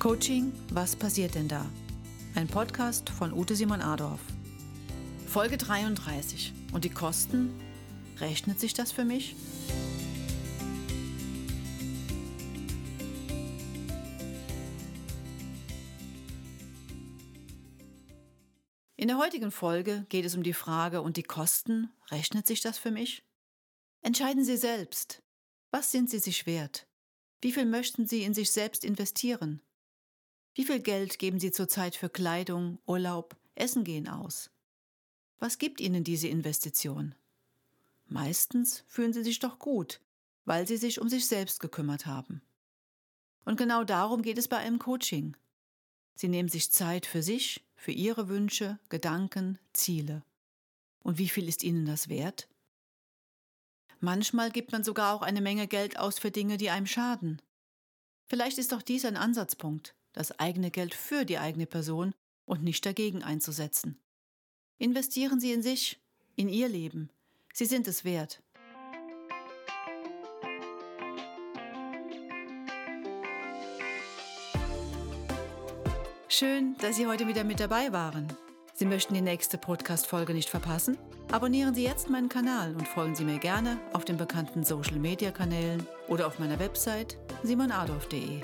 Coaching, was passiert denn da? Ein Podcast von Ute Simon Adorf. Folge 33. Und die Kosten? Rechnet sich das für mich? In der heutigen Folge geht es um die Frage, und die Kosten? Rechnet sich das für mich? Entscheiden Sie selbst. Was sind Sie sich wert? Wie viel möchten Sie in sich selbst investieren? Wie viel Geld geben Sie zurzeit für Kleidung, Urlaub, Essen gehen aus? Was gibt Ihnen diese Investition? Meistens fühlen Sie sich doch gut, weil Sie sich um sich selbst gekümmert haben. Und genau darum geht es bei einem Coaching. Sie nehmen sich Zeit für sich, für Ihre Wünsche, Gedanken, Ziele. Und wie viel ist Ihnen das wert? Manchmal gibt man sogar auch eine Menge Geld aus für Dinge, die einem schaden. Vielleicht ist doch dies ein Ansatzpunkt, das eigene Geld für die eigene Person und nicht dagegen einzusetzen. Investieren Sie in sich, in Ihr Leben. Sie sind es wert. Schön, dass Sie heute wieder mit dabei waren. Sie möchten die nächste Podcast-Folge nicht verpassen? Abonnieren Sie jetzt meinen Kanal und folgen Sie mir gerne auf den bekannten Social-Media-Kanälen oder auf meiner Website simonadolf.de.